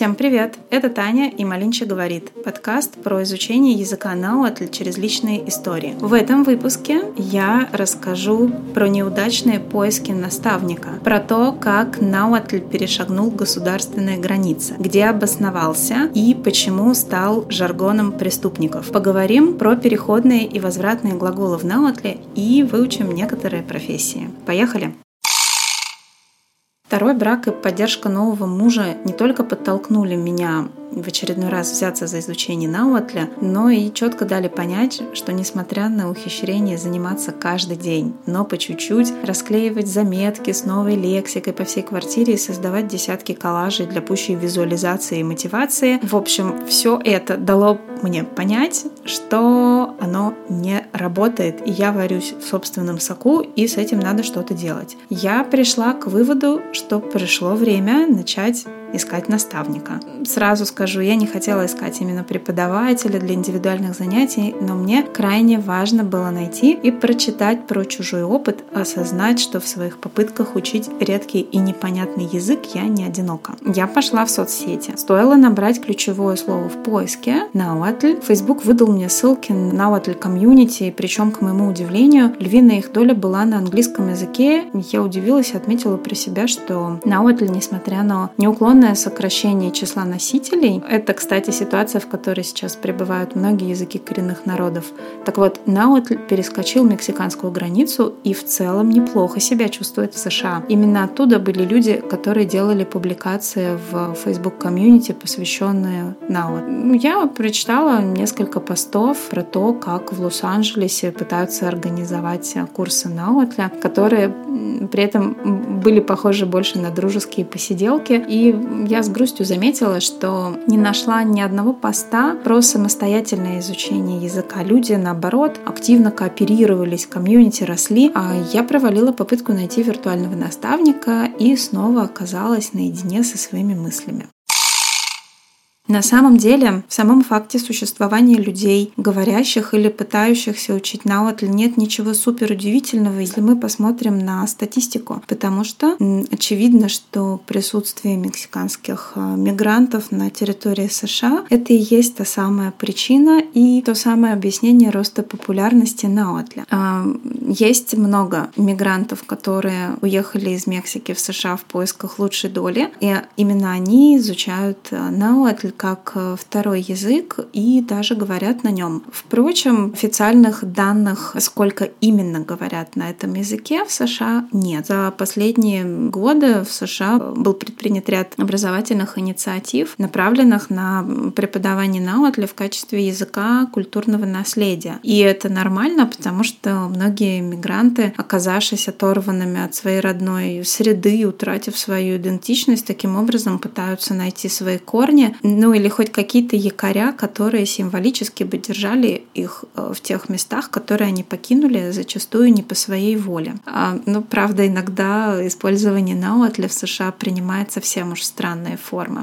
Всем привет! Это Таня и Малинча говорит. Подкаст про изучение языка науатль через личные истории. В этом выпуске я расскажу про неудачные поиски наставника, про то, как науатль перешагнул государственные границы, где обосновался и почему стал жаргоном преступников. Поговорим про переходные и возвратные глаголы в науатле и выучим некоторые профессии. Поехали! Второй брак и поддержка нового мужа не только подтолкнули меня в очередной раз взяться за изучение Науатля, но и четко дали понять, что несмотря на ухищрение заниматься каждый день, но по чуть-чуть расклеивать заметки с новой лексикой по всей квартире и создавать десятки коллажей для пущей визуализации и мотивации, в общем, все это дало мне понять, что оно не работает, и я варюсь в собственном соку, и с этим надо что-то делать. Я пришла к выводу, что пришло время начать искать наставника. Сразу скажу, я не хотела искать именно преподавателя для индивидуальных занятий, но мне крайне важно было найти и прочитать про чужой опыт, осознать, что в своих попытках учить редкий и непонятный язык я не одинока. Я пошла в соцсети. Стоило набрать ключевое слово в поиске Науатль. Facebook выдал мне ссылки на Науатль комьюнити, причем, к моему удивлению, львиная их доля была на английском языке. Я удивилась и отметила про себя, что Науатль, несмотря на неуклонно огромное сокращение числа носителей. Это, кстати, ситуация, в которой сейчас пребывают многие языки коренных народов. Так вот, Наут перескочил мексиканскую границу и в целом неплохо себя чувствует в США. Именно оттуда были люди, которые делали публикации в Facebook комьюнити, посвященные Наут. Я прочитала несколько постов про то, как в Лос-Анджелесе пытаются организовать курсы Наутля, которые при этом были похожи больше на дружеские посиделки. И я с грустью заметила, что не нашла ни одного поста про самостоятельное изучение языка. Люди, наоборот, активно кооперировались, комьюнити росли. А я провалила попытку найти виртуального наставника и снова оказалась наедине со своими мыслями. На самом деле, в самом факте существования людей, говорящих или пытающихся учить науатль, нет ничего супер удивительного, если мы посмотрим на статистику, потому что очевидно, что присутствие мексиканских э, мигрантов на территории США — это и есть та самая причина и то самое объяснение роста популярности науатля. А, есть много мигрантов, которые уехали из Мексики в США в поисках лучшей доли, и именно они изучают э, науатль как э, второй язык и даже говорят на нем. Впрочем, официальных данных, сколько именно говорят на этом языке в США, нет. За последние годы в США был предпринят ряд образовательных инициатив, направленных на преподавание наутли в качестве языка культурного наследия. И это нормально, потому что многие мигранты, оказавшись оторванными от своей родной среды, утратив свою идентичность, таким образом пытаются найти свои корни. Ну ну или хоть какие-то якоря, которые символически бы держали их э, в тех местах, которые они покинули, зачастую не по своей воле. А, ну, правда, иногда использование наутля в США принимает совсем уж странные формы.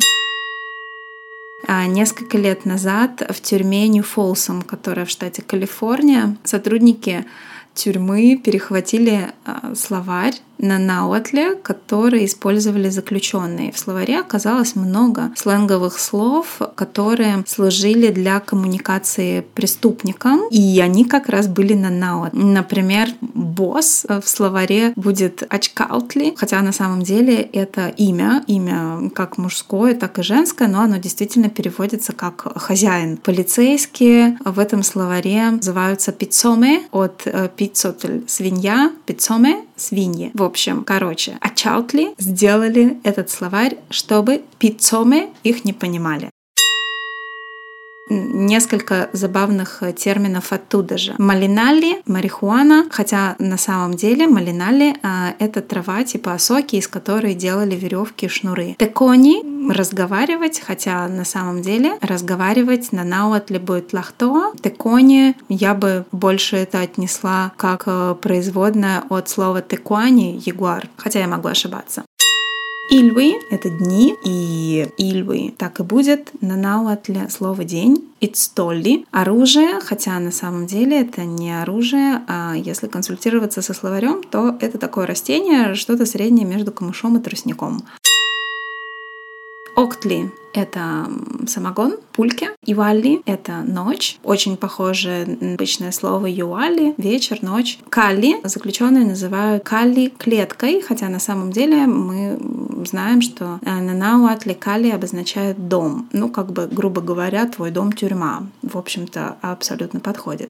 А несколько лет назад в тюрьме Нью-Фолсом, которая в штате Калифорния, сотрудники тюрьмы перехватили а, словарь на науатле, которые использовали заключенные. В словаре оказалось много сленговых слов, которые служили для коммуникации преступникам, и они как раз были на наут. Например, босс в словаре будет очкаутли, хотя на самом деле это имя, имя как мужское, так и женское, но оно действительно переводится как хозяин. Полицейские в этом словаре называются пиццоме от пиццотль свинья, пиццоме свиньи. В общем, короче, Ачаутли сделали этот словарь, чтобы пиццоме их не понимали несколько забавных э, терминов оттуда же. Малинали, марихуана, хотя на самом деле малинали а, это трава типа осоки, из которой делали веревки и шнуры. Текони разговаривать, хотя на самом деле разговаривать на науатле будет лахто. Текони я бы больше это отнесла как э, производная от слова текуани, ягуар, хотя я могу ошибаться. Ильвы — это дни, и ильвы так и будет на науатле слово «день». Ицтолли — оружие, хотя на самом деле это не оружие, а если консультироваться со словарем, то это такое растение, что-то среднее между камышом и тростником. Октли — это самогон, пульки. Ивали — это ночь. Очень похоже на обычное слово юали — вечер, ночь. Калли заключенные называют калли клеткой, хотя на самом деле мы знаем, что э, на науатли калли обозначает дом. Ну, как бы, грубо говоря, твой дом — тюрьма. В общем-то, абсолютно подходит.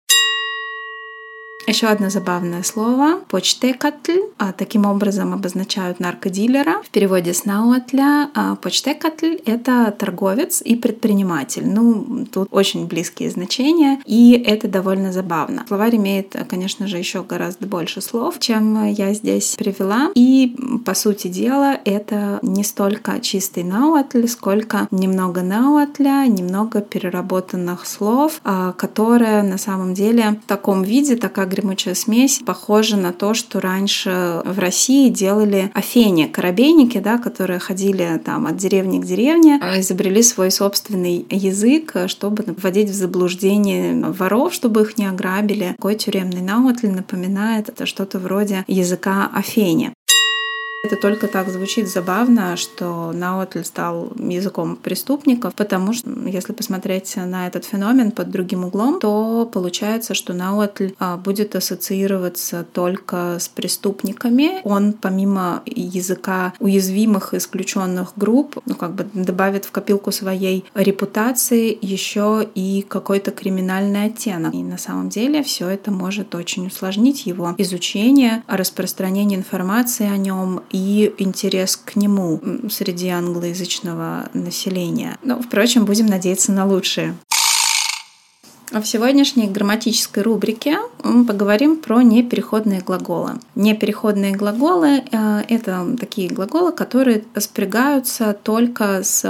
Еще одно забавное слово — почтекатль. А, таким образом обозначают наркодилера. В переводе с науатля а, почтекатль — это торговец и предприниматель. Ну, тут очень близкие значения, и это довольно забавно. Словарь имеет, конечно же, еще гораздо больше слов, чем я здесь привела. И, по сути дела, это не столько чистый науатль, сколько немного науатля, немного переработанных слов, а, которые на самом деле в таком виде, такая гремучая смесь похожа на то, что раньше в России делали афени, коробейники, да, которые ходили там от деревни к деревне, а изобрели свой собственный язык, чтобы вводить в заблуждение воров, чтобы их не ограбили. Такой тюремный наутли напоминает это что-то вроде языка афени. Это только так звучит забавно, что Наутль стал языком преступников, потому что, если посмотреть на этот феномен под другим углом, то получается, что Наутль а, будет ассоциироваться только с преступниками. Он, помимо языка уязвимых исключенных групп, ну, как бы добавит в копилку своей репутации еще и какой-то криминальный оттенок. И на самом деле все это может очень усложнить его изучение, распространение информации о нем и интерес к нему среди англоязычного населения. Но, впрочем, будем надеяться на лучшее. В сегодняшней грамматической рубрике мы поговорим про непереходные глаголы. Непереходные глаголы э, — это такие глаголы, которые спрягаются только с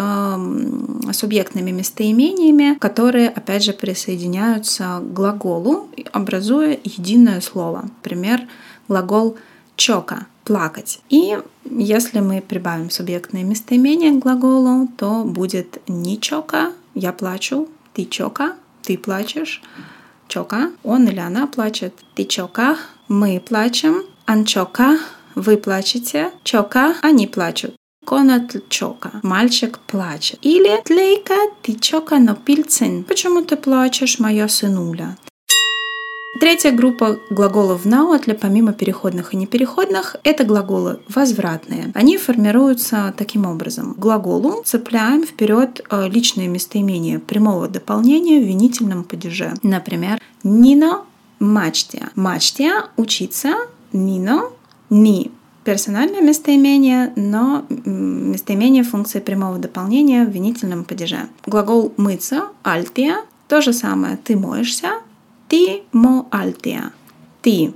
субъектными местоимениями, которые, опять же, присоединяются к глаголу, образуя единое слово. Например, глагол «чока» плакать. И если мы прибавим субъектное местоимение к глаголу, то будет не чока, я плачу, ты чока, ты плачешь, чока, он или она плачет, ты чока, мы плачем, анчока, вы плачете, чока, они плачут. Конат чока. Мальчик плачет. Или тлейка ты чока но пильцин. Почему ты плачешь, моя сынуля? Третья группа глаголов в науатле, помимо переходных и непереходных, это глаголы возвратные. Они формируются таким образом. К глаголу цепляем вперед э, личное местоимение прямого дополнения в винительном падеже. Например, «Нино мачтия». Мачтия – учиться, «нино» – «ни» персональное местоимение, но местоимение функции прямого дополнения в винительном падеже. Глагол «мыться» – «альтия» – то же самое «ты моешься», ты мо альтия. Ты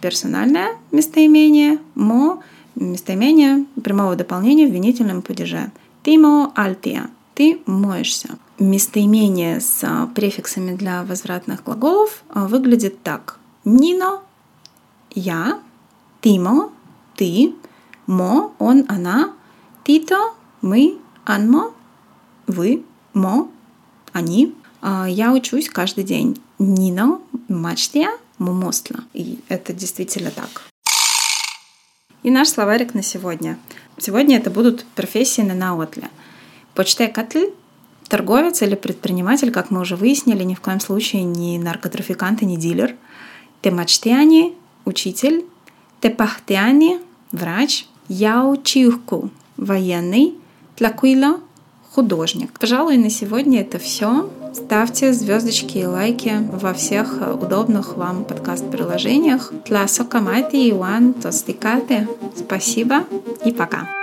персональное местоимение, мо местоимение прямого дополнения в винительном падеже. Ты мо альтия. Ты моешься. Местоимение с префиксами для возвратных глаголов а, выглядит так. Нино – я, тимо – ты, мо – он, она, тито – мы, анмо – вы, мо – они. А, я учусь каждый день. Нино мачтия мумостла. И это действительно так. И наш словарик на сегодня. Сегодня это будут профессии на наутле. Почтекатль – торговец или предприниматель, как мы уже выяснили, ни в коем случае не наркотрафикант и не дилер. Темачтиани – учитель. Тепахтиани – врач. Яучихку – военный. Тлакуила – художник. Пожалуй, на сегодня это все. Ставьте звездочки и лайки во всех удобных вам подкаст-приложениях. Для Сокамати и Уан. Спасибо и пока.